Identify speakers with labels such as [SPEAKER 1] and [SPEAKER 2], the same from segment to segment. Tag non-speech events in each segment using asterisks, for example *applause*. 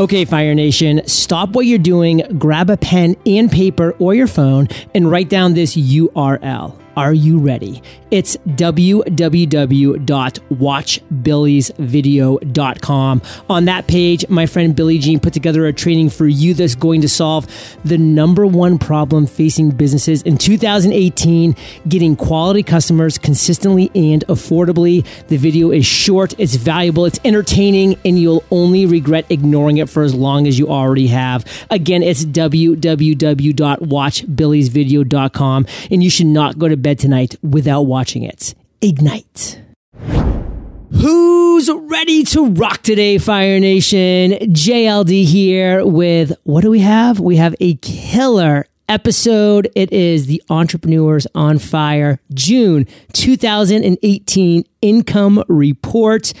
[SPEAKER 1] Okay, Fire Nation, stop what you're doing, grab a pen and paper or your phone, and write down this URL. Are you ready? It's www.watchbillysvideo.com. On that page, my friend Billy Gene put together a training for you that's going to solve the number one problem facing businesses in 2018 getting quality customers consistently and affordably. The video is short, it's valuable, it's entertaining, and you'll only regret ignoring it for as long as you already have. Again, it's www.watchbillysvideo.com, and you should not go to bed tonight without watching it. Ignite. Who's ready to rock today, Fire Nation? JLD here with what do we have? We have a killer episode. It is the Entrepreneurs on Fire June 2018 income report.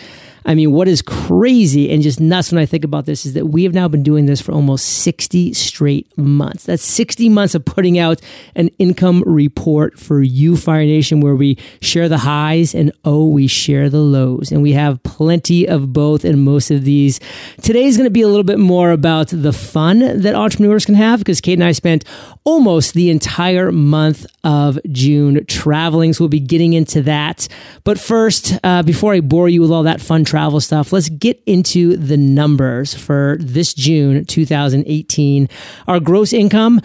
[SPEAKER 1] I mean, what is crazy and just nuts when I think about this is that we have now been doing this for almost 60 straight months. That's 60 months of putting out an income report for you, Fire Nation, where we share the highs and oh, we share the lows. And we have plenty of both in most of these. Today is going to be a little bit more about the fun that entrepreneurs can have because Kate and I spent almost the entire month of June traveling. So we'll be getting into that. But first, uh, before I bore you with all that fun travel stuff, let's get into the numbers for this June 2018. Our gross income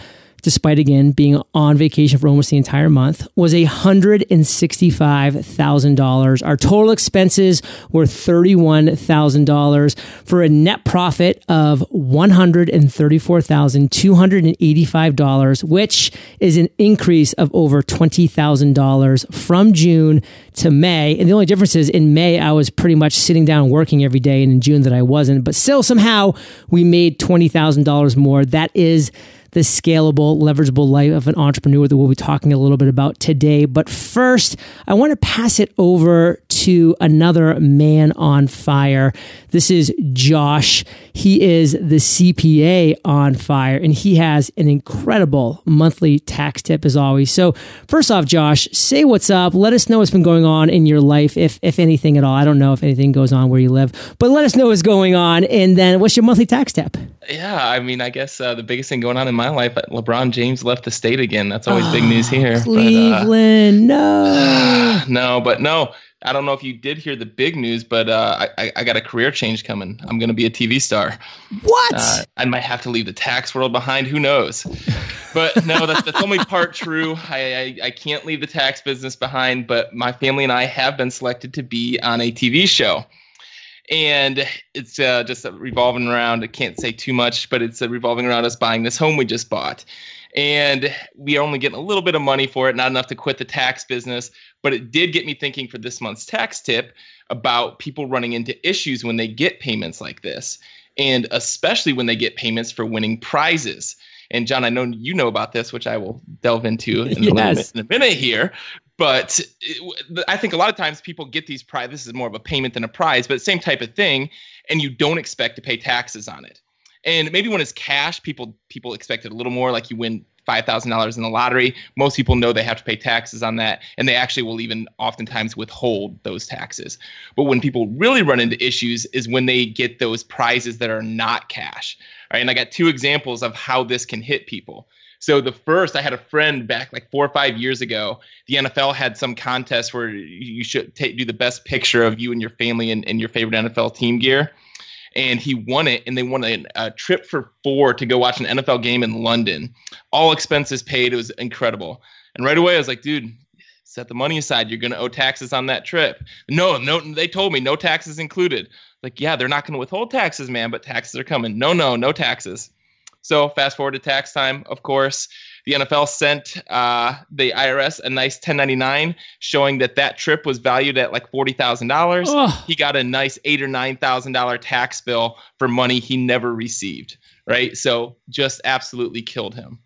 [SPEAKER 1] despite again being on vacation for almost the entire month, was $165,000. Our total expenses were $31,000 for a net profit of $134,285, which is an increase of over $20,000 from June to May. And the only difference is in May, I was pretty much sitting down working every day, and in June, that I wasn't. But still, somehow, we made $20,000 more. That is the scalable, leverageable life of an entrepreneur that we'll be talking a little bit about today. But first, I want to pass it over to another man on fire. This is Josh. He is the CPA on fire, and he has an incredible monthly tax tip as always. So, first off, Josh, say what's up. Let us know what's been going on in your life, if if anything at all. I don't know if anything goes on where you live, but let us know what's going on. And then, what's your monthly tax tip?
[SPEAKER 2] Yeah, I mean, I guess uh, the biggest thing going on in my life, LeBron James left the state again. That's always oh, big news here.
[SPEAKER 1] Cleveland,
[SPEAKER 2] but, uh, no, *sighs* no, but no. I don't know if you did hear the big news, but uh, I, I got a career change coming. I'm going to be a TV star.
[SPEAKER 1] What? Uh,
[SPEAKER 2] I might have to leave the tax world behind. Who knows? But no, that's, that's *laughs* only part true. I, I, I can't leave the tax business behind, but my family and I have been selected to be on a TV show and it's uh, just revolving around. I can't say too much, but it's uh, revolving around us buying this home we just bought, and we are only getting a little bit of money for it, not enough to quit the tax business. But it did get me thinking for this month's tax tip about people running into issues when they get payments like this, and especially when they get payments for winning prizes. And John, I know you know about this, which I will delve into in, yes. a, in a minute here but I think a lot of times people get these prize. This is more of a payment than a prize, but same type of thing, and you don't expect to pay taxes on it. And maybe when it's cash, people people expect it a little more. Like you win five thousand dollars in the lottery, most people know they have to pay taxes on that, and they actually will even oftentimes withhold those taxes. But when people really run into issues is when they get those prizes that are not cash. Right, and I got two examples of how this can hit people. So the first, I had a friend back like four or five years ago. The NFL had some contest where you should take, do the best picture of you and your family and, and your favorite NFL team gear. And he won it, and they won a, a trip for four to go watch an NFL game in London. All expenses paid. It was incredible. And right away, I was like, dude, set the money aside. You're going to owe taxes on that trip. No, no, they told me no taxes included. Like, yeah, they're not going to withhold taxes, man, but taxes are coming. No, no, no taxes. So fast forward to tax time, of course, the NFL sent uh, the IRS a nice 1099 showing that that trip was valued at like forty thousand dollars. He got a nice eight or nine thousand dollar tax bill for money he never received. Right, so just absolutely killed him.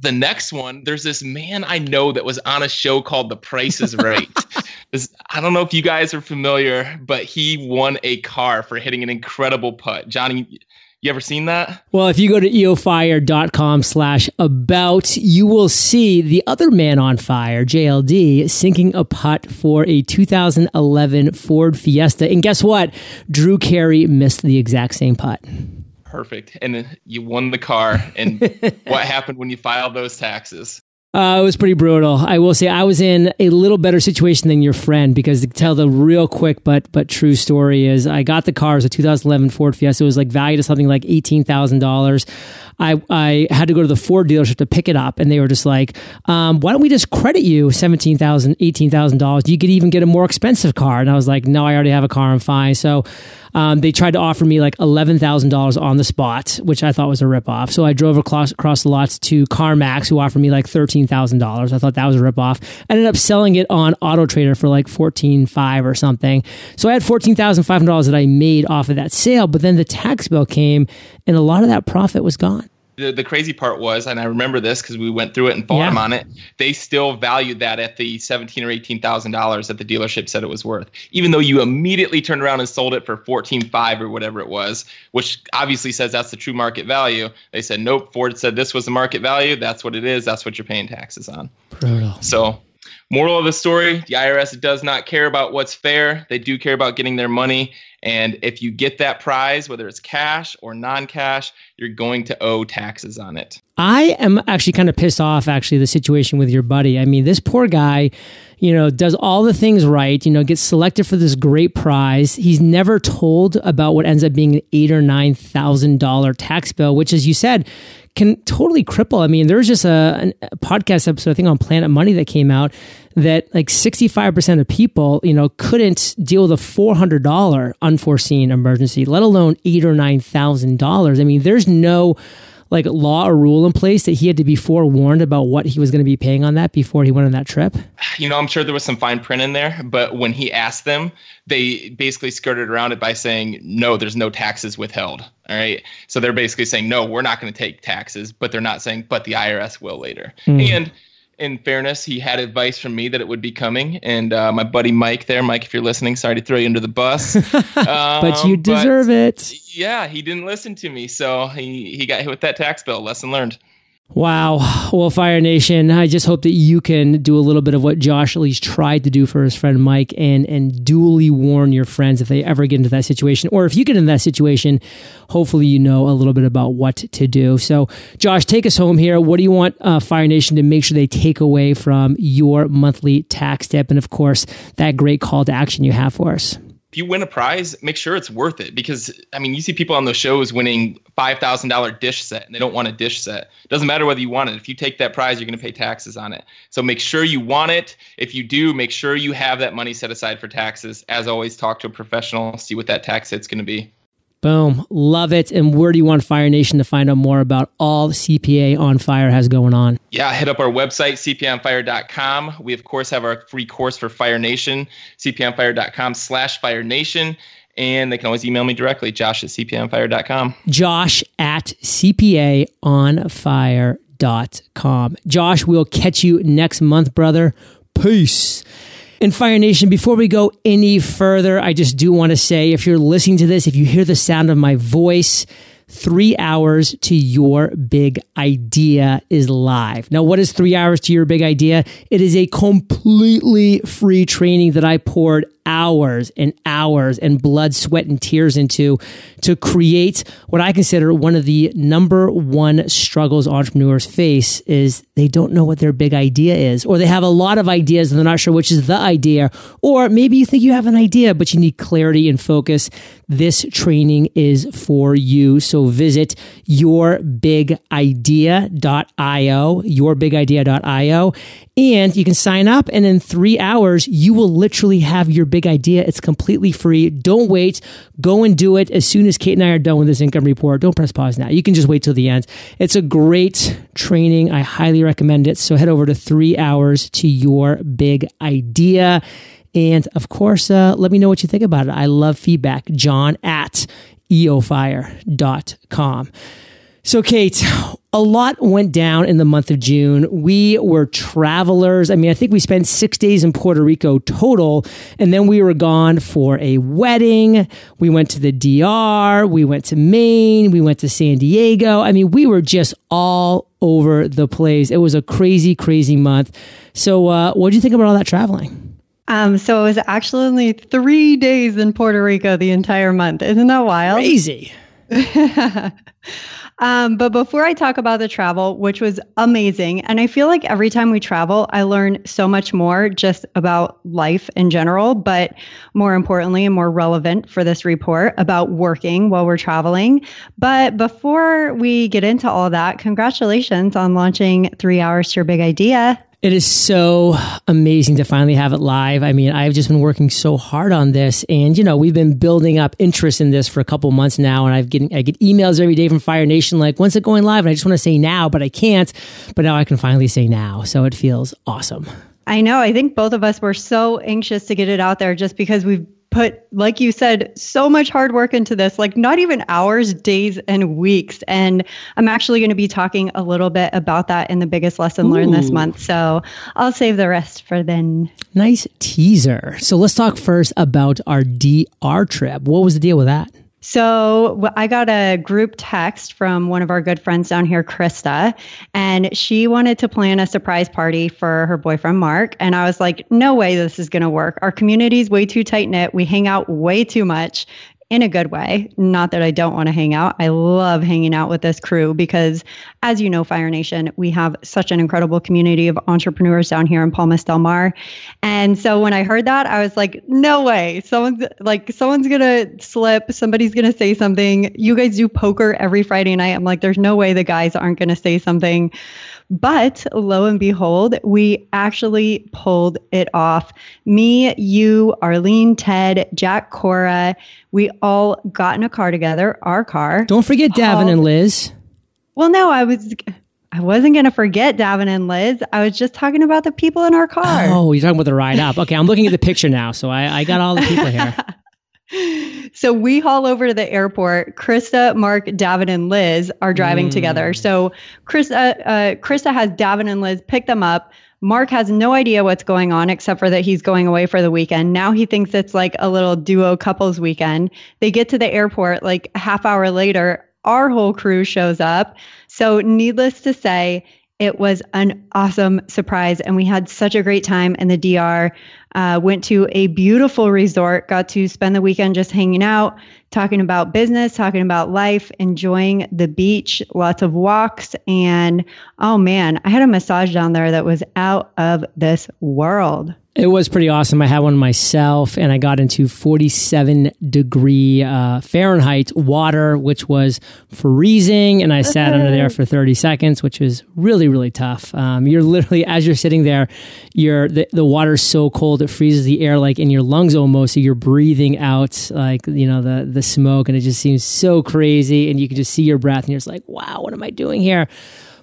[SPEAKER 2] The next one, there's this man I know that was on a show called The Price is Right. *laughs* I don't know if you guys are familiar, but he won a car for hitting an incredible putt. Johnny, you ever seen that?
[SPEAKER 1] Well, if you go to eofire.com slash about, you will see the other man on fire, JLD, sinking a putt for a 2011 Ford Fiesta. And guess what? Drew Carey missed the exact same putt.
[SPEAKER 2] Perfect. And you won the car. And *laughs* what happened when you filed those taxes?
[SPEAKER 1] Uh, it was pretty brutal. I will say I was in a little better situation than your friend because to tell the real quick but but true story is I got the car. Was a 2011 Ford Fiesta. It was like valued at something like eighteen thousand dollars. I I had to go to the Ford dealership to pick it up, and they were just like, um, "Why don't we just credit you seventeen thousand, eighteen thousand dollars? You could even get a more expensive car." And I was like, "No, I already have a car. I'm fine." So um, they tried to offer me like $11,000 on the spot, which I thought was a ripoff. So I drove across, across the lots to CarMax, who offered me like $13,000. I thought that was a ripoff. I ended up selling it on Auto Trader for like 14,500 or something. So I had $14,500 that I made off of that sale, but then the tax bill came and a lot of that profit was gone
[SPEAKER 2] the, the crazy part was, and I remember this because we went through it and fought yeah. on it. They still valued that at the seventeen or eighteen thousand dollars that the dealership said it was worth, even though you immediately turned around and sold it for fourteen five or whatever it was, which obviously says that's the true market value. They said nope. Ford said this was the market value. That's what it is. That's what you're paying taxes on.
[SPEAKER 1] Brutal.
[SPEAKER 2] So Moral of the story the IRS does not care about what's fair. They do care about getting their money. And if you get that prize, whether it's cash or non cash, you're going to owe taxes on it.
[SPEAKER 1] I am actually kind of pissed off, actually, the situation with your buddy. I mean, this poor guy, you know, does all the things right, you know, gets selected for this great prize. He's never told about what ends up being an eight or nine thousand dollar tax bill, which, as you said, can totally cripple. I mean, there was just a, a, podcast episode, I think, on Planet Money that came out that like 65% of people, you know, couldn't deal with a $400 unforeseen emergency, let alone eight or $9,000. I mean, there's no like law or rule in place that he had to be forewarned about what he was going to be paying on that before he went on that trip?
[SPEAKER 2] You know, I'm sure there was some fine print in there, but when he asked them, they basically skirted around it by saying, no, there's no taxes withheld. All right. So they're basically saying, no, we're not going to take taxes, but they're not saying, but the IRS will later. Mm. And in fairness, he had advice from me that it would be coming. And uh, my buddy Mike there, Mike, if you're listening, sorry to throw you under the bus. *laughs* um,
[SPEAKER 1] but you deserve but, it.
[SPEAKER 2] Yeah, he didn't listen to me. So he, he got hit with that tax bill. Lesson learned.
[SPEAKER 1] Wow. Well, Fire Nation, I just hope that you can do a little bit of what Josh at least tried to do for his friend Mike and, and duly warn your friends if they ever get into that situation. Or if you get in that situation, hopefully you know a little bit about what to do. So, Josh, take us home here. What do you want uh, Fire Nation to make sure they take away from your monthly tax tip? And of course, that great call to action you have for us
[SPEAKER 2] you win a prize, make sure it's worth it because I mean, you see people on those shows winning five thousand dollar dish set and they don't want a dish set. It doesn't matter whether you want it. If you take that prize, you're going to pay taxes on it. So make sure you want it. If you do, make sure you have that money set aside for taxes. As always, talk to a professional, see what that tax hit's going to be.
[SPEAKER 1] Boom. Love it. And where do you want Fire Nation to find out more about all CPA on Fire has going on?
[SPEAKER 2] Yeah, hit up our website, cpaonfire.com. We, of course, have our free course for Fire Nation, cpaonfire.com slash Fire Nation. And they can always email me directly, josh at cpaonfire.com.
[SPEAKER 1] Josh at cpaonfire.com. Josh, we'll catch you next month, brother. Peace. And Fire Nation, before we go any further, I just do want to say if you're listening to this, if you hear the sound of my voice, three hours to your big idea is live. Now, what is three hours to your big idea? It is a completely free training that I poured hours and hours and blood, sweat, and tears into to create what I consider one of the number one struggles entrepreneurs face is they don't know what their big idea is, or they have a lot of ideas and they're not sure which is the idea, or maybe you think you have an idea, but you need clarity and focus. This training is for you. So visit yourbigidea.io, yourbigadea.io, and you can sign up, and in three hours, you will literally have your big idea. It's completely free. Don't wait. Go and do it as soon as Kate and I are done with this income report. Don't press pause now. You can just wait till the end. It's a great training. I highly recommend it. So head over to three hours to your big idea. And of course, uh, let me know what you think about it. I love feedback. John at eofire.com. So, Kate, a lot went down in the month of June. We were travelers. I mean, I think we spent six days in Puerto Rico total, and then we were gone for a wedding. We went to the DR, we went to Maine, we went to San Diego. I mean, we were just all over the place. It was a crazy, crazy month. So, uh, what do you think about all that traveling?
[SPEAKER 3] Um, so it was actually only three days in Puerto Rico the entire month. Isn't that wild?
[SPEAKER 1] Crazy. *laughs*
[SPEAKER 3] um, but before I talk about the travel, which was amazing, and I feel like every time we travel, I learn so much more just about life in general, but more importantly and more relevant for this report about working while we're traveling. But before we get into all that, congratulations on launching Three Hours to Your Big Idea.
[SPEAKER 1] It is so amazing to finally have it live. I mean, I've just been working so hard on this, and you know, we've been building up interest in this for a couple months now. And I've getting I get emails every day from Fire Nation like, "When's it going live?" And I just want to say now, but I can't. But now I can finally say now, so it feels awesome.
[SPEAKER 3] I know. I think both of us were so anxious to get it out there, just because we've put, like you said, so much hard work into this, like not even hours, days, and weeks. And I'm actually going to be talking a little bit about that in the biggest lesson Ooh. learned this month. So I'll save the rest for then.
[SPEAKER 1] Nice teaser. So let's talk first about our DR trip. What was the deal with that?
[SPEAKER 3] So I got a group text from one of our good friends down here, Krista, and she wanted to plan a surprise party for her boyfriend, Mark. And I was like, no way this is going to work. Our community is way too tight knit. We hang out way too much in a good way. Not that I don't want to hang out. I love hanging out with this crew because, as you know, Fire Nation, we have such an incredible community of entrepreneurs down here in Palmas del Mar. And so when I heard that, I was like, no way. Someone's like, someone's going to slip. Somebody's going to say something. You guys do poker every Friday night. I'm like, there's no way the guys aren't going to say something. But lo and behold, we actually pulled it off. Me, you, Arlene, Ted, Jack, Cora, we all got in a car together, our car.
[SPEAKER 1] Don't forget Davin and Liz.
[SPEAKER 3] Well, no, I was. I wasn't going to forget Davin and Liz. I was just talking about the people in our car.
[SPEAKER 1] Oh, you're talking about the ride up. Okay, I'm looking at the picture now. So I, I got all the people here. *laughs*
[SPEAKER 3] so we haul over to the airport. Krista, Mark, Davin, and Liz are driving mm. together. So Krista, uh, Krista has Davin and Liz pick them up. Mark has no idea what's going on except for that he's going away for the weekend. Now he thinks it's like a little duo couples weekend. They get to the airport like a half hour later. Our whole crew shows up. So, needless to say, it was an awesome surprise, and we had such a great time in the DR. Uh, went to a beautiful resort, got to spend the weekend just hanging out, talking about business, talking about life, enjoying the beach, lots of walks. And oh man, I had a massage down there that was out of this world.
[SPEAKER 1] It was pretty awesome. I had one myself, and I got into 47 degree uh, Fahrenheit water, which was freezing. And I sat under there for 30 seconds, which was really, really tough. Um, you're literally, as you're sitting there, you're the, the water's so cold it freezes the air like in your lungs almost. So you're breathing out like you know the the smoke, and it just seems so crazy. And you can just see your breath, and you're just like, wow, what am I doing here?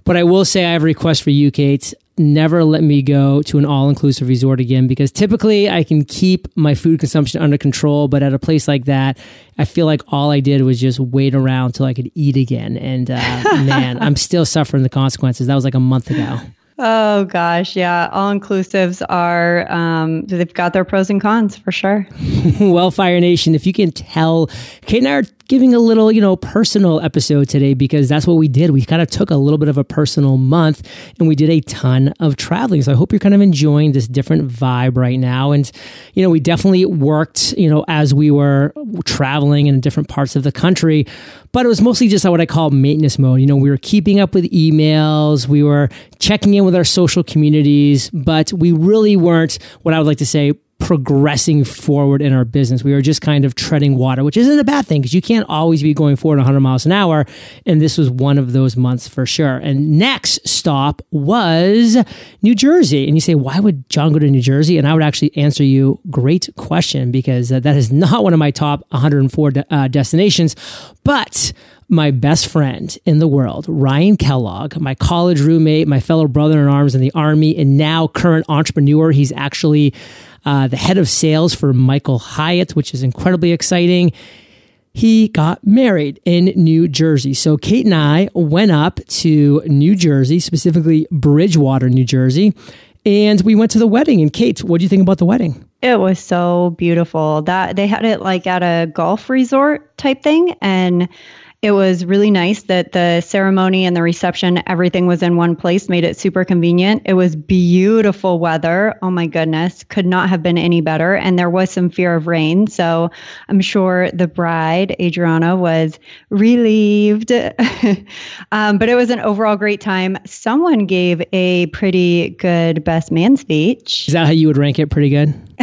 [SPEAKER 1] But I will say I have a request for you, Kate never let me go to an all inclusive resort again because typically I can keep my food consumption under control. But at a place like that, I feel like all I did was just wait around till I could eat again. And uh, *laughs* man, I'm still suffering the consequences. That was like a month ago.
[SPEAKER 3] Oh gosh, yeah. All inclusives are um, they've got their pros and cons for sure. *laughs*
[SPEAKER 1] well, Fire Nation, if you can tell, Kate and I are giving a little, you know, personal episode today because that's what we did. We kind of took a little bit of a personal month and we did a ton of traveling. So I hope you're kind of enjoying this different vibe right now. And, you know, we definitely worked, you know, as we were traveling in different parts of the country, but it was mostly just what I call maintenance mode. You know, we were keeping up with emails, we were checking in with our social communities, but we really weren't what I would like to say progressing forward in our business. We were just kind of treading water, which isn't a bad thing because you can't always be going forward 100 miles an hour. And this was one of those months for sure. And next stop was New Jersey. And you say, why would John go to New Jersey? And I would actually answer you, great question, because that is *laughs* not one of my top 104 de- uh, destinations. But my best friend in the world, Ryan Kellogg, my college roommate, my fellow brother in arms in the army, and now current entrepreneur. He's actually uh, the head of sales for Michael Hyatt, which is incredibly exciting. He got married in New Jersey. So Kate and I went up to New Jersey, specifically Bridgewater, New Jersey, and we went to the wedding. And Kate, what do you think about the wedding?
[SPEAKER 3] It was so beautiful. That they had it like at a golf resort type thing and it was really nice that the ceremony and the reception, everything was in one place, made it super convenient. It was beautiful weather. Oh my goodness, could not have been any better. And there was some fear of rain. So I'm sure the bride, Adriana, was relieved. *laughs* um, but it was an overall great time. Someone gave a pretty good best man speech.
[SPEAKER 1] Is that how you would rank it? Pretty good? *laughs*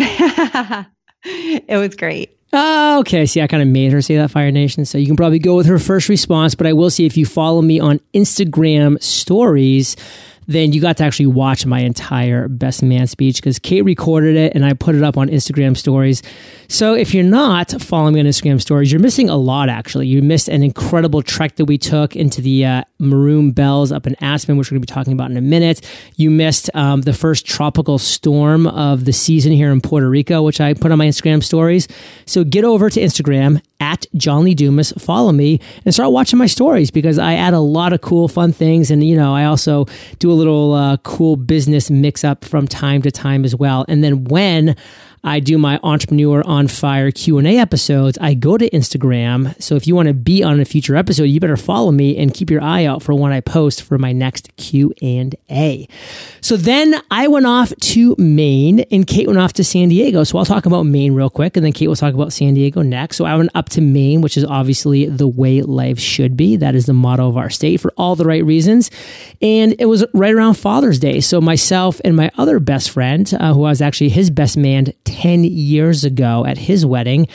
[SPEAKER 3] it was great.
[SPEAKER 1] Oh, okay. See, I kind of made her say that, Fire Nation. So you can probably go with her first response. But I will see if you follow me on Instagram stories, then you got to actually watch my entire best man speech because Kate recorded it and I put it up on Instagram stories. So if you're not following me on Instagram stories, you're missing a lot actually. You missed an incredible trek that we took into the uh, Maroon Bells up in Aspen, which we're going to be talking about in a minute. You missed um, the first tropical storm of the season here in Puerto Rico, which I put on my Instagram stories. So get over to Instagram at John Lee Dumas, follow me and start watching my stories because I add a lot of cool, fun things. And, you know, I also do a little uh, cool business mix up from time to time as well. And then when I do my entrepreneur on fire Q&A episodes, I go to Instagram. So if you want to be on a future episode, you better follow me and keep your eye out for when I post for my next Q&A. So then I went off to Maine and Kate went off to San Diego. So I'll talk about Maine real quick and then Kate will talk about San Diego next. So I went up to Maine, which is obviously the way life should be. That is the motto of our state for all the right reasons. And it was right around Father's Day. So myself and my other best friend, uh, who was actually his best man 10 years ago at his wedding,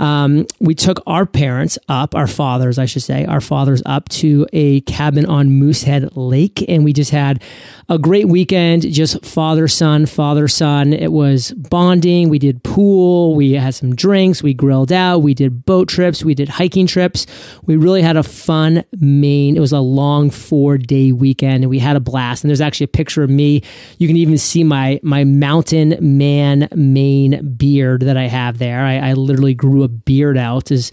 [SPEAKER 1] um, we took our parents up, our fathers, I should say, our fathers up to a cabin on Moosehead Lake. And we just had a great weekend, just father son, father son. It was bonding. We did pool. We had some drinks. We grilled out. We did boat trips. We did hiking trips. We really had a fun Maine. It was a long four day weekend and we had a blast. And there's actually a picture of me. You can even see my, my mountain man Maine beard that I have there. I, I literally grew a beard out is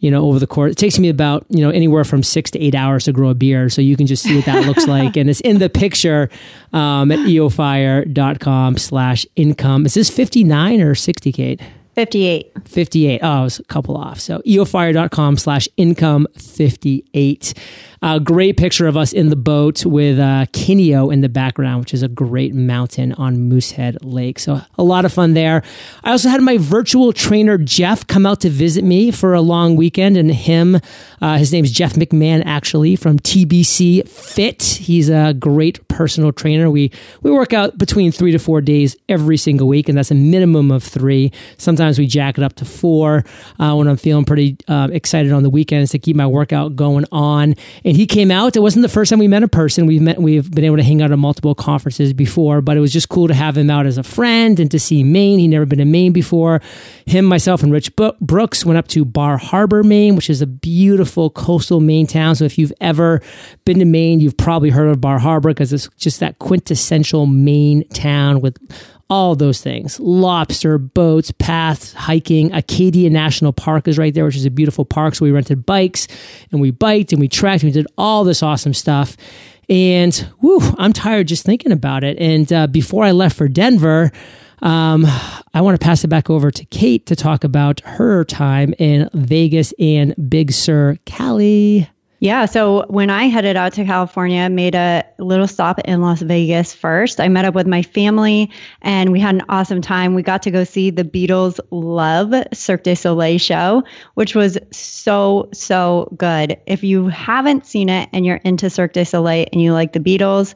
[SPEAKER 1] you know over the course it takes me about you know anywhere from six to eight hours to grow a beard. So you can just see what that looks *laughs* like. And it's in the picture um, at eofire.com slash income. Is this 59 or 60 kate
[SPEAKER 3] 58
[SPEAKER 1] 58 oh it was a couple off so eofire.com slash income 58 a great picture of us in the boat with uh, Kineo in the background, which is a great mountain on Moosehead Lake. So a lot of fun there. I also had my virtual trainer Jeff come out to visit me for a long weekend, and him, uh, his name's Jeff McMahon, actually from TBC Fit. He's a great personal trainer. We we work out between three to four days every single week, and that's a minimum of three. Sometimes we jack it up to four uh, when I'm feeling pretty uh, excited on the weekends to keep my workout going on and he came out. It wasn't the first time we met a person. We've met, we've been able to hang out at multiple conferences before, but it was just cool to have him out as a friend and to see Maine. He'd never been to Maine before. Him, myself, and Rich Brooks went up to Bar Harbor, Maine, which is a beautiful coastal Maine town. So if you've ever been to Maine, you've probably heard of Bar Harbor because it's just that quintessential Maine town with all those things lobster, boats, paths, hiking. Acadia National Park is right there, which is a beautiful park. So we rented bikes and we biked and we tracked. and we did all this awesome stuff. And whew, I'm tired just thinking about it. And uh, before I left for Denver, um, I want to pass it back over to Kate to talk about her time in Vegas and Big Sur Cali.
[SPEAKER 3] Yeah. So when I headed out to California, made a little stop in Las Vegas first. I met up with my family and we had an awesome time. We got to go see the Beatles Love Cirque du Soleil show, which was so, so good. If you haven't seen it and you're into Cirque du Soleil and you like the Beatles,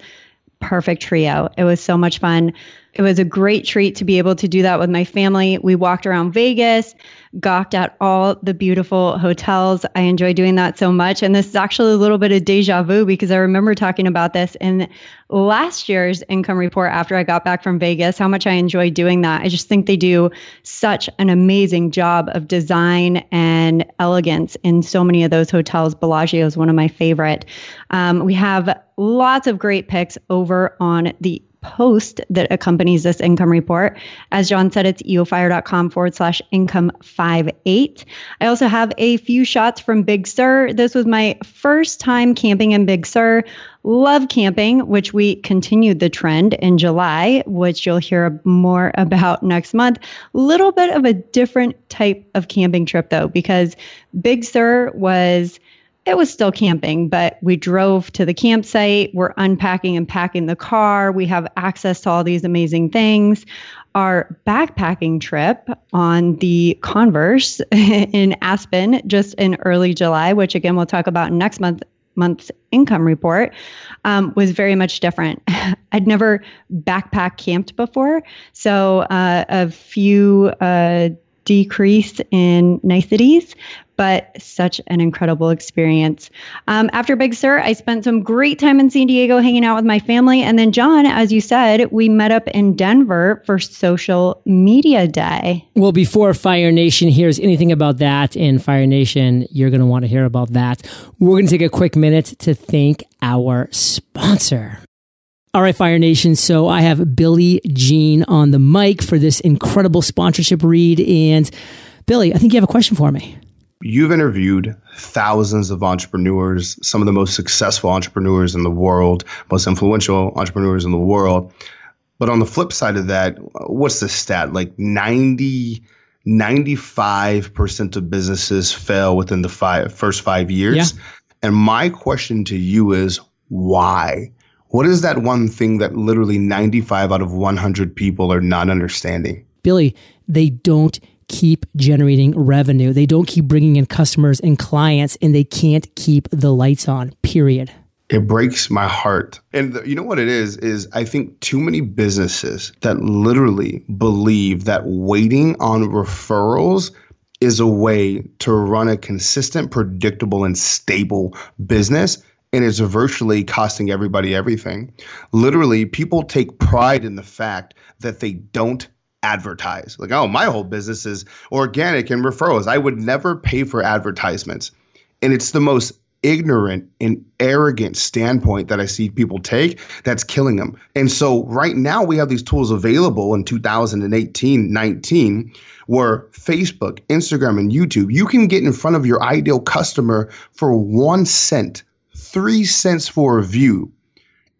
[SPEAKER 3] perfect trio. It was so much fun. It was a great treat to be able to do that with my family. We walked around Vegas, gawked at all the beautiful hotels. I enjoy doing that so much. And this is actually a little bit of deja vu because I remember talking about this in last year's income report after I got back from Vegas, how much I enjoy doing that. I just think they do such an amazing job of design and elegance in so many of those hotels. Bellagio is one of my favorite. Um, we have lots of great picks over on the post that accompanies this income report. As John said, it's eofire.com forward slash income five eight. I also have a few shots from Big Sur. This was my first time camping in Big Sur. Love camping, which we continued the trend in July, which you'll hear more about next month. Little bit of a different type of camping trip though, because Big Sur was it was still camping, but we drove to the campsite. We're unpacking and packing the car. We have access to all these amazing things. Our backpacking trip on the Converse *laughs* in Aspen just in early July, which again we'll talk about next month month's income report um, was very much different. *laughs* I'd never backpack camped before, so uh, a few uh, decrease in niceties, but such an incredible experience. Um, after Big Sur, I spent some great time in San Diego hanging out with my family. And then, John, as you said, we met up in Denver for Social Media Day.
[SPEAKER 1] Well, before Fire Nation hears anything about that in Fire Nation, you're going to want to hear about that. We're going to take a quick minute to thank our sponsor. All right, Fire Nation. So I have Billy Gene on the mic for this incredible sponsorship read. And Billy, I think you have a question for me.
[SPEAKER 4] You've interviewed thousands of entrepreneurs, some of the most successful entrepreneurs in the world, most influential entrepreneurs in the world. But on the flip side of that, what's the stat? Like 90, 95% of businesses fail within the five, first five years. Yeah. And my question to you is why? What is that one thing that literally 95 out of 100 people are not understanding?
[SPEAKER 1] Billy, they don't keep generating revenue. They don't keep bringing in customers and clients, and they can't keep the lights on, period.
[SPEAKER 4] It breaks my heart. And the, you know what it is? Is I think too many businesses that literally believe that waiting on referrals is a way to run a consistent, predictable, and stable business and it's virtually costing everybody everything. Literally, people take pride in the fact that they don't advertise. Like, oh, my whole business is organic and referrals. I would never pay for advertisements. And it's the most ignorant and arrogant standpoint that I see people take that's killing them. And so right now we have these tools available in 2018, 19 where Facebook, Instagram and YouTube, you can get in front of your ideal customer for 1 cent three cents for a view.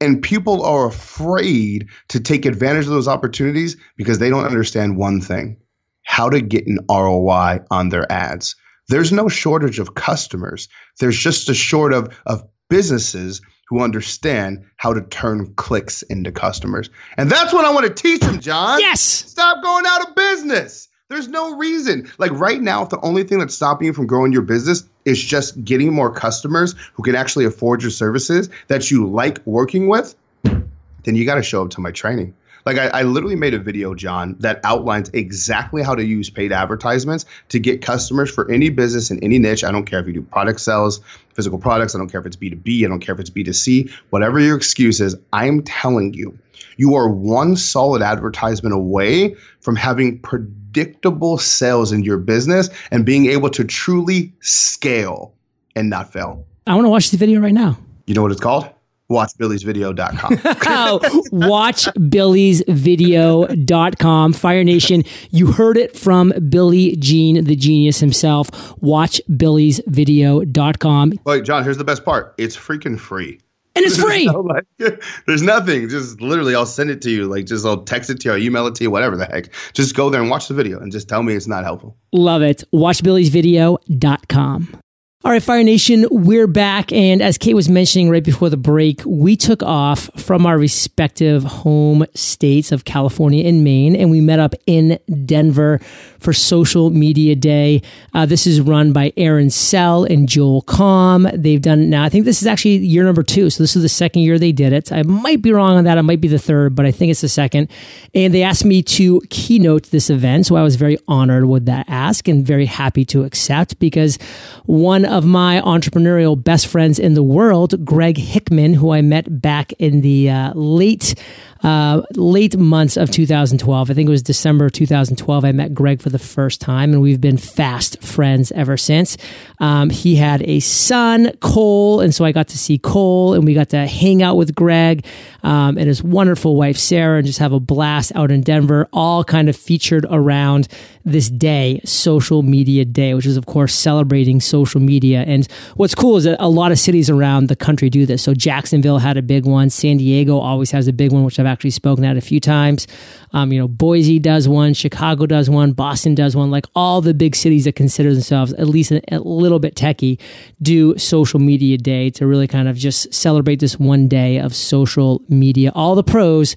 [SPEAKER 4] And people are afraid to take advantage of those opportunities because they don't understand one thing how to get an ROI on their ads. There's no shortage of customers, there's just a short of, of businesses who understand how to turn clicks into customers. And that's what I want to teach them, John.
[SPEAKER 1] Yes.
[SPEAKER 4] Stop going out of business. There's no reason. Like right now, if the only thing that's stopping you from growing your business is just getting more customers who can actually afford your services that you like working with, then you got to show up to my training. Like I, I, literally made a video, John, that outlines exactly how to use paid advertisements to get customers for any business in any niche. I don't care if you do product sales, physical products. I don't care if it's B2B. I don't care if it's B2C. Whatever your excuse is, I'm telling you, you are one solid advertisement away from having predictable sales in your business and being able to truly scale and not fail.
[SPEAKER 1] I want to watch the video right now.
[SPEAKER 4] You know what it's called? watchbillysvideo.com. *laughs*
[SPEAKER 1] Oh, watchbillysvideo.com. Fire Nation, you heard it from Billy Gene, the genius himself. Watchbillysvideo.com.
[SPEAKER 4] Wait, John, here's the best part. It's freaking free.
[SPEAKER 1] And it's *laughs* free.
[SPEAKER 4] no, like, *laughs* there's nothing. Just literally, I'll send it to you. Like, just I'll text it to you, I'll email it to you, whatever the heck. Just go there and watch the video and just tell me it's not helpful.
[SPEAKER 1] Love it. Watchbillysvideo.com. All right, Fire Nation, we're back. And as Kate was mentioning right before the break, we took off from our respective home states of California and Maine, and we met up in Denver for Social Media Day. Uh, this is run by Aaron Sell and Joel Comm. They've done it now. I think this is actually year number two. So this is the second year they did it. I might be wrong on that. It might be the third, but I think it's the second. And they asked me to keynote this event. So I was very honored with that ask and very happy to accept because one of my entrepreneurial best friends in the world, Greg Hickman, who I met back in the uh, late uh, late months of 2012. I think it was December 2012. I met Greg for the first time, and we've been fast friends ever since. Um, he had a son, Cole, and so I got to see Cole, and we got to hang out with Greg um, and his wonderful wife Sarah, and just have a blast out in Denver. All kind of featured around this day, Social Media Day, which is of course celebrating social media. And what's cool is that a lot of cities around the country do this. So Jacksonville had a big one. San Diego always has a big one, which I've actually spoken at a few times. Um, you know, Boise does one, Chicago does one, Boston does one. Like all the big cities that consider themselves at least a, a little bit techie do social media day to really kind of just celebrate this one day of social media. All the pros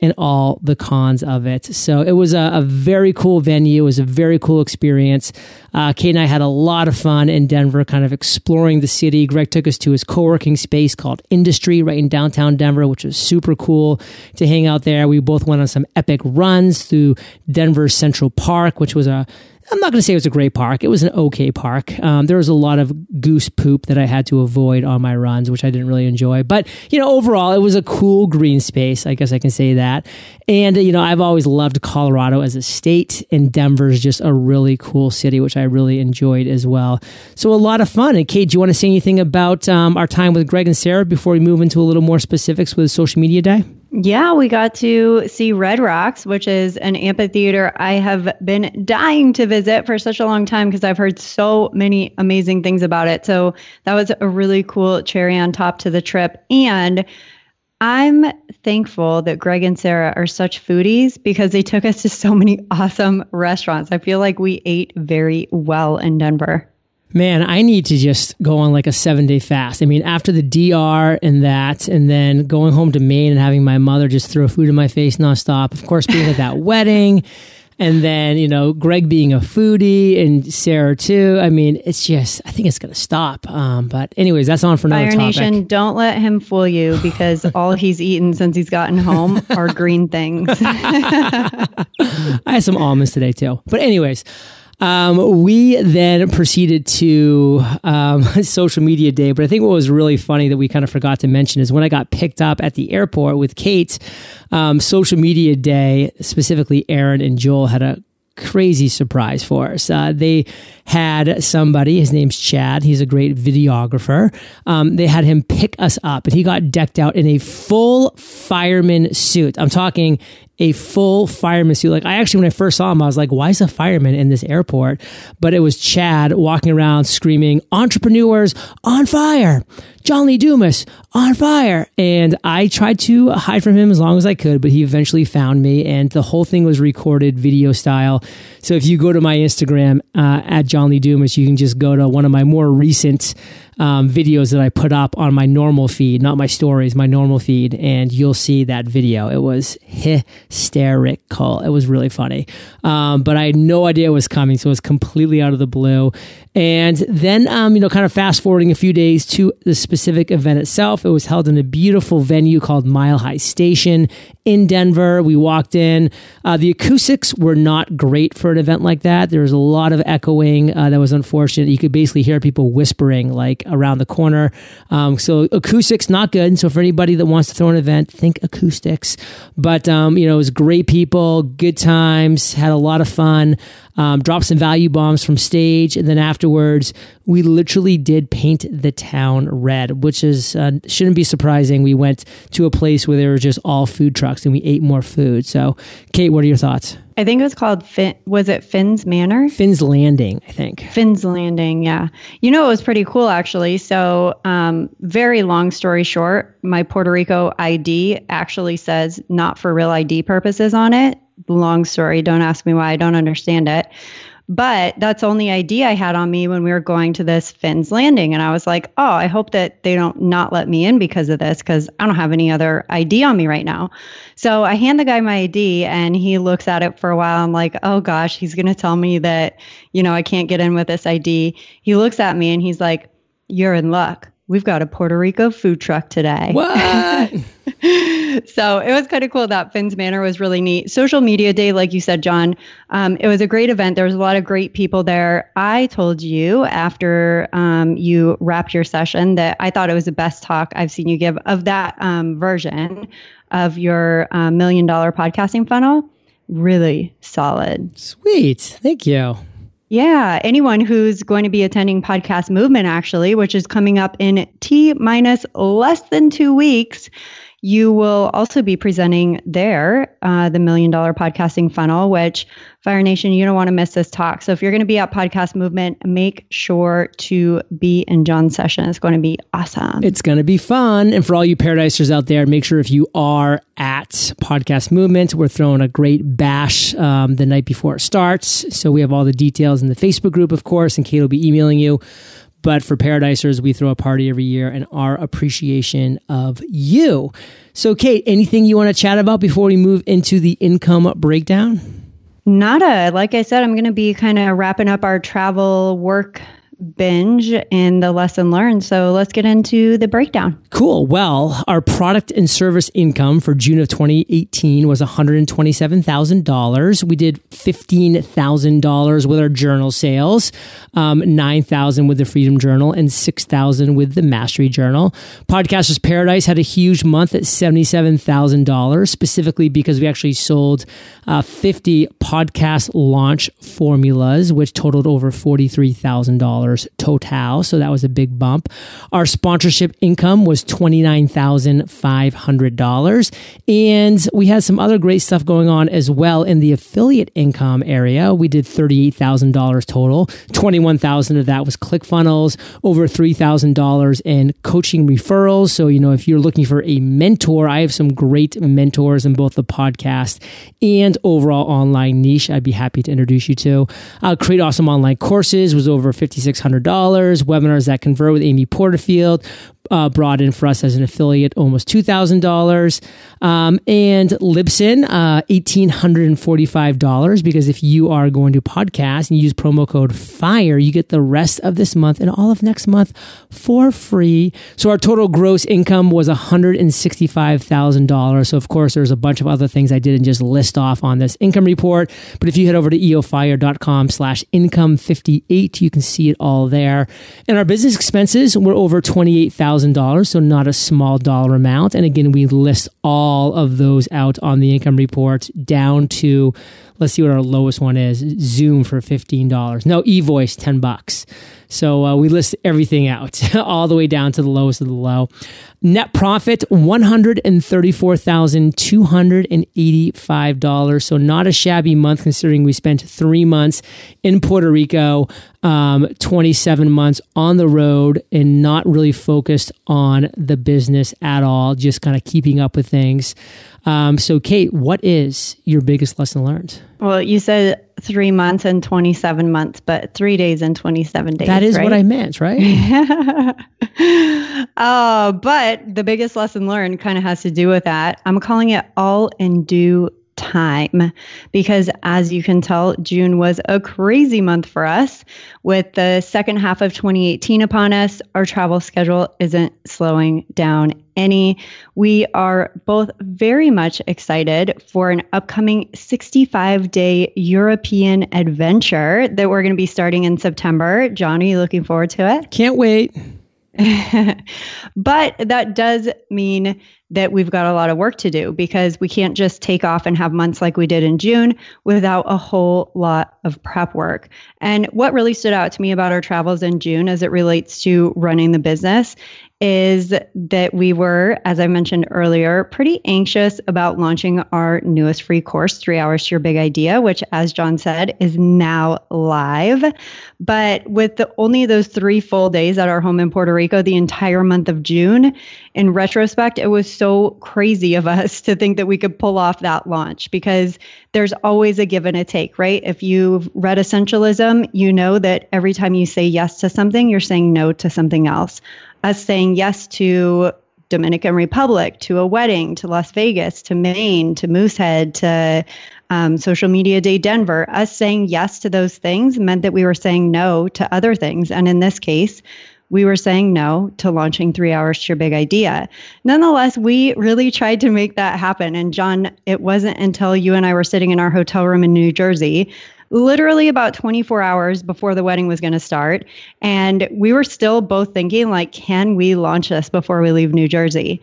[SPEAKER 1] and all the cons of it. So it was a, a very cool venue. It was a very cool experience. Uh, Kate and I had a lot of fun in Denver, kind of exploring the city. Greg took us to his co working space called Industry right in downtown Denver, which was super cool to hang out there. We both went on some epic runs through Denver Central Park, which was a I'm not going to say it was a great park. It was an okay park. Um, there was a lot of goose poop that I had to avoid on my runs, which I didn't really enjoy. But, you know, overall, it was a cool green space. I guess I can say that. And, you know, I've always loved Colorado as a state, and Denver's just a really cool city, which I really enjoyed as well. So, a lot of fun. And, Kate, do you want to say anything about um, our time with Greg and Sarah before we move into a little more specifics with Social Media Day?
[SPEAKER 3] Yeah, we got to see Red Rocks, which is an amphitheater I have been dying to visit for such a long time because I've heard so many amazing things about it. So that was a really cool cherry on top to the trip. And I'm thankful that Greg and Sarah are such foodies because they took us to so many *laughs* awesome restaurants. I feel like we ate very well in Denver.
[SPEAKER 1] Man, I need to just go on like a seven day fast. I mean, after the DR and that, and then going home to Maine and having my mother just throw food in my face nonstop. Of course, being at that *laughs* wedding, and then you know Greg being a foodie and Sarah too. I mean, it's just I think it's gonna stop. Um, but anyways, that's on for another
[SPEAKER 3] Fire
[SPEAKER 1] topic.
[SPEAKER 3] Nation, don't let him fool you because *laughs* all he's eaten since he's gotten home are green things. *laughs*
[SPEAKER 1] I had some almonds today too. But anyways. Um, we then proceeded to um, *laughs* social media day, but I think what was really funny that we kind of forgot to mention is when I got picked up at the airport with Kate, um, social media day, specifically Aaron and Joel had a crazy surprise for us. Uh, they had somebody, his name's Chad, he's a great videographer. Um, they had him pick us up, and he got decked out in a full fireman suit. I'm talking a full fireman suit. Like I actually, when I first saw him, I was like, why is a fireman in this airport? But it was Chad walking around screaming, entrepreneurs on fire. John Lee Dumas on fire. And I tried to hide from him as long as I could, but he eventually found me and the whole thing was recorded video style. So if you go to my Instagram uh, at John Lee Dumas, you can just go to one of my more recent um, videos that I put up on my normal feed, not my stories, my normal feed, and you'll see that video. It was hysterical. It was really funny. Um, but I had no idea it was coming, so it was completely out of the blue. And then, um, you know, kind of fast forwarding a few days to the specific event itself, it was held in a beautiful venue called Mile High Station in Denver. We walked in. Uh, the acoustics were not great for an event like that. There was a lot of echoing uh, that was unfortunate. You could basically hear people whispering like around the corner. Um, so acoustics not good. So for anybody that wants to throw an event, think acoustics. But um, you know, it was great people, good times, had a lot of fun um, dropped some value bombs from stage, and then afterwards, we literally did paint the town red, which is uh, shouldn't be surprising. We went to a place where there were just all food trucks, and we ate more food. So, Kate, what are your thoughts?
[SPEAKER 3] I think it was called Fin. Was it Finn's Manor?
[SPEAKER 1] Finn's Landing, I think.
[SPEAKER 3] Finn's Landing, yeah. You know, it was pretty cool actually. So, um, very long story short, my Puerto Rico ID actually says not for real ID purposes on it long story. Don't ask me why. I don't understand it. But that's only ID I had on me when we were going to this Finn's Landing. And I was like, oh, I hope that they don't not let me in because of this, because I don't have any other ID on me right now. So I hand the guy my ID and he looks at it for a while. I'm like, oh gosh, he's going to tell me that, you know, I can't get in with this ID. He looks at me and he's like, you're in luck we've got a Puerto Rico food truck today.
[SPEAKER 1] What? *laughs*
[SPEAKER 3] so it was kind of cool. That Finn's Manor was really neat. Social Media Day, like you said, John, um, it was a great event. There was a lot of great people there. I told you after um, you wrapped your session that I thought it was the best talk I've seen you give of that um, version of your uh, million dollar podcasting funnel. Really solid.
[SPEAKER 1] Sweet. Thank you.
[SPEAKER 3] Yeah, anyone who's going to be attending Podcast Movement, actually, which is coming up in T minus less than two weeks, you will also be presenting there uh, the Million Dollar Podcasting Funnel, which Fire Nation, you don't want to miss this talk. So if you're going to be at Podcast Movement, make sure to be in John's session. It's going to be awesome.
[SPEAKER 1] It's going to be fun. And for all you Paradisers out there, make sure if you are at Podcast Movement, we're throwing a great bash um, the night before it starts. So we have all the details in the Facebook group, of course, and Kate will be emailing you. But for Paradisers, we throw a party every year and our appreciation of you. So, Kate, anything you want to chat about before we move into the income breakdown?
[SPEAKER 3] Nada. Like I said, I'm going to be kind of wrapping up our travel work binge and the lesson learned. So let's get into the breakdown.
[SPEAKER 1] Cool. Well, our product and service income for June of 2018 was $127,000. We did $15,000 with our journal sales, um, 9000 with the Freedom Journal, and 6000 with the Mastery Journal. Podcasters Paradise had a huge month at $77,000, specifically because we actually sold uh, 50 podcast launch formulas, which totaled over $43,000 total. So that was a big bump. Our sponsorship income was $29,500. And we had some other great stuff going on as well in the affiliate income area. We did $38,000 total. 21,000 of that was ClickFunnels, over $3,000 in coaching referrals. So, you know, if you're looking for a mentor, I have some great mentors in both the podcast and overall online niche I'd be happy to introduce you to. Uh, Create Awesome Online Courses was over $5,600. Webinars that convert with Amy Porterfield uh, brought in for us as an affiliate almost $2,000. Um, and Libsyn, uh, $1,845 because if you are going to podcast and use promo code FIRE, you get the rest of this month and all of next month for free. So our total gross income was $165,000. So of course, there's a bunch of other things I didn't just list off on this income report. But if you head over to eofire.com slash income 58, you can see it all there. And our business expenses were over 28,000 $1,000, so not a small dollar amount. And again, we list all of those out on the income report down to, let's see what our lowest one is Zoom for $15. No, eVoice, 10 bucks. So uh, we list everything out *laughs* all the way down to the lowest of the low. Net profit $134,285. So not a shabby month considering we spent three months in Puerto Rico, um, 27 months on the road, and not really focused on the business at all, just kind of keeping up with things. Um, so, Kate, what is your biggest lesson learned?
[SPEAKER 3] Well, you said three months and 27 months, but three days and 27 days.
[SPEAKER 1] That is
[SPEAKER 3] right?
[SPEAKER 1] what I meant, right?
[SPEAKER 3] uh, *laughs* but the biggest lesson learned kind of has to do with that. I'm calling it all in due time. Because as you can tell June was a crazy month for us. With the second half of 2018 upon us our travel schedule isn't slowing down any. We are both very much excited for an upcoming 65 day European adventure that we're going to be starting in September. John are you looking forward to it?
[SPEAKER 1] Can't wait. *laughs*
[SPEAKER 3] But that does mean that we've got a lot of work to do because we can't just take off and have months like we did in June without a whole lot of prep work. And what really stood out to me about our travels in June as it relates to running the business is that we were, as I mentioned earlier, pretty anxious about launching our newest free course, Three Hours to Your Big Idea, which, as John said, is now live. But with the, only those three full days at our home in Puerto Rico, the entire month of June, in retrospect, it was so crazy of us *laughs* to think that we could pull off that launch because there's always a give and a take, right? If you've read Essentialism, you know that every time you say yes to something, you're saying no to something else us saying yes to Dominican Republic, to a wedding, to Las Vegas, to Maine, to Moosehead, to um, Social Media Day Denver, us saying yes to those things meant that we were saying no to other things. And in this case, we were saying no to launching three hours to your big idea. Nonetheless, we really tried to make that happen. And John, it wasn't until you and I were sitting in our hotel room in New Jersey literally about 24 hours before the wedding was going to start. And we were still both thinking, like, can we launch this before we leave New Jersey?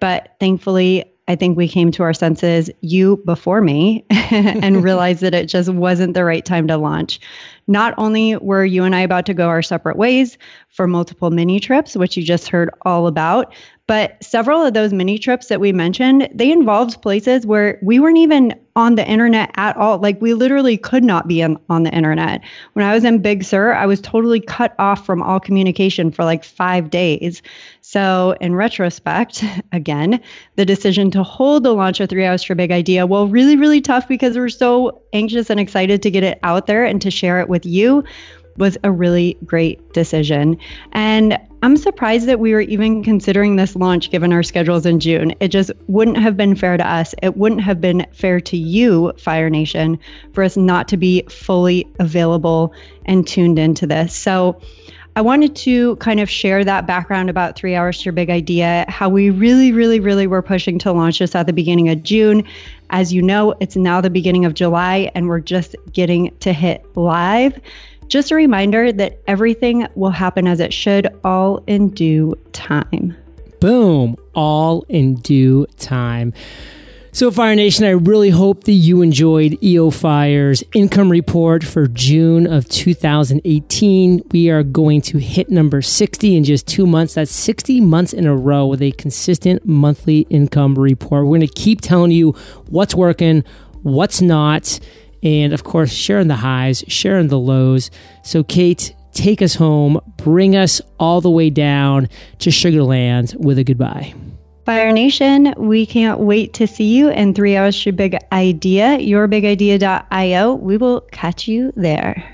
[SPEAKER 3] But thankfully, I think we came to our senses, you before me, *laughs* and *laughs* realized that it just wasn't the right time to launch. Not only were you and I about to go our separate ways for multiple mini trips, which you just heard all about, but several of those mini trips that we mentioned, they involved places where we weren't even on the internet at all. Like we literally could not be on, on the internet. When I was in Big Sur, I was totally cut off from all communication for like five days. So, in retrospect, *laughs* again, the decision to hold the launch of Three Hours for Big Idea, well, really, really tough because we're so anxious and excited to get it out there and to share it with you was a really great decision. And I'm surprised that we were even considering this launch given our schedules in June. It just wouldn't have been fair to us. It wouldn't have been fair to you, Fire Nation, for us not to be fully available and tuned into this. So, I wanted to kind of share that background about three hours to your big idea, how we really, really, really were pushing to launch this at the beginning of June. As you know, it's now the beginning of July, and we're just getting to hit live. Just a reminder that everything will happen as it should, all in due time.
[SPEAKER 1] Boom, all in due time. So, Fire Nation, I really hope that you enjoyed EO Fire's income report for June of 2018. We are going to hit number 60 in just two months. That's 60 months in a row with a consistent monthly income report. We're going to keep telling you what's working, what's not and of course, sharing the highs, sharing the lows. So, Kate, take us home, bring us all the way down to Sugarland with a goodbye.
[SPEAKER 3] Fire Nation, we can't wait to see you in three hours to Big Idea, yourbigidea.io. We will catch you there.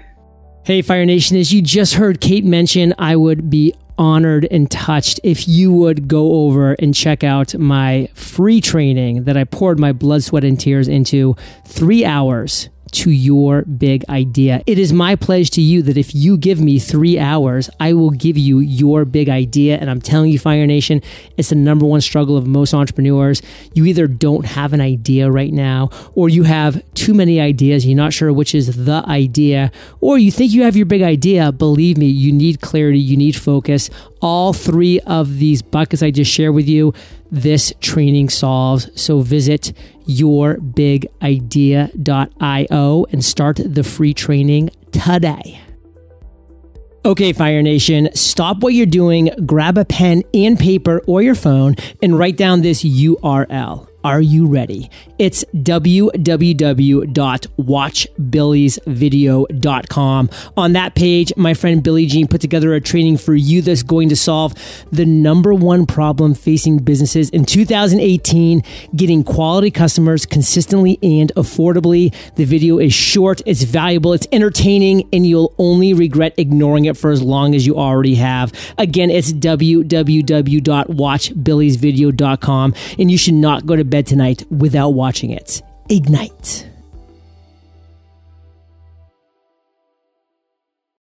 [SPEAKER 1] Hey, Fire Nation, as you just heard Kate mention, I would be honored and touched if you would go over and check out my free training that I poured my blood, sweat, and tears into three hours to your big idea. It is my pledge to you that if you give me three hours, I will give you your big idea. And I'm telling you, Fire Nation, it's the number one struggle of most entrepreneurs. You either don't have an idea right now, or you have too many ideas. You're not sure which is the idea, or you think you have your big idea. Believe me, you need clarity, you need focus. All three of these buckets I just shared with you, this training solves. So visit yourbigidea.io and start the free training today. Okay, Fire Nation, stop what you're doing, grab a pen and paper or your phone, and write down this URL are you ready? It's www.watchbillysvideo.com. On that page, my friend Billy Gene put together a training for you that's going to solve the number one problem facing businesses in 2018 getting quality customers consistently and affordably. The video is short, it's valuable, it's entertaining, and you'll only regret ignoring it for as long as you already have. Again, it's www.watchbillysvideo.com, and you should not go to bed tonight without watching it. Ignite.